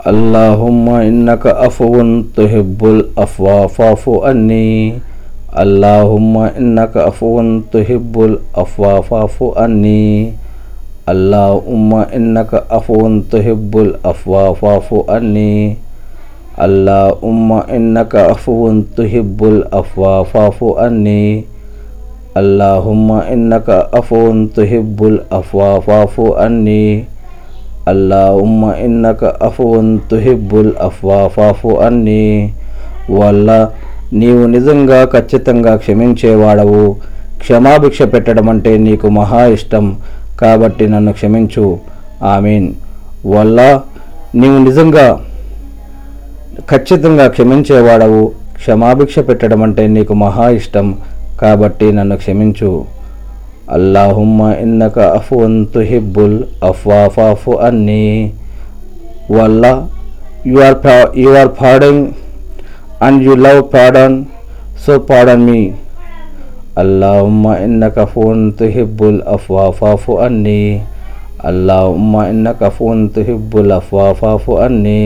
اللهم إنك عفو تحب العفو فاعف عني اللهم إنك عفو تحب العفو فاعف عني اللهم إنك عفو تحب العفو فاعف عني اللهم إنك عفو تحب العفو فاعف عني اللهم إنك عفو تحب العفو فاعف عني اللهم إنك عفو تحب العفو فاعف عني వల్ల నీవు నిజంగా ఖచ్చితంగా క్షమించేవాడవు క్షమాభిక్ష పెట్టడం అంటే నీకు మహా ఇష్టం కాబట్టి నన్ను క్షమించు ఆమీన్ వల్ల నీవు నిజంగా ఖచ్చితంగా క్షమించేవాడవు క్షమాభిక్ష పెట్టడం అంటే నీకు మహా ఇష్టం కాబట్టి నన్ను క్షమించు اللہم انکا ان کا افون تو ہب الفوا فافو عنی وو you are pardon in you love pardon so pardon me اللہم انکا کا فون تو ہب الفوافافو عنی. اللہ ان کا فون تو ہب الفوافافو انی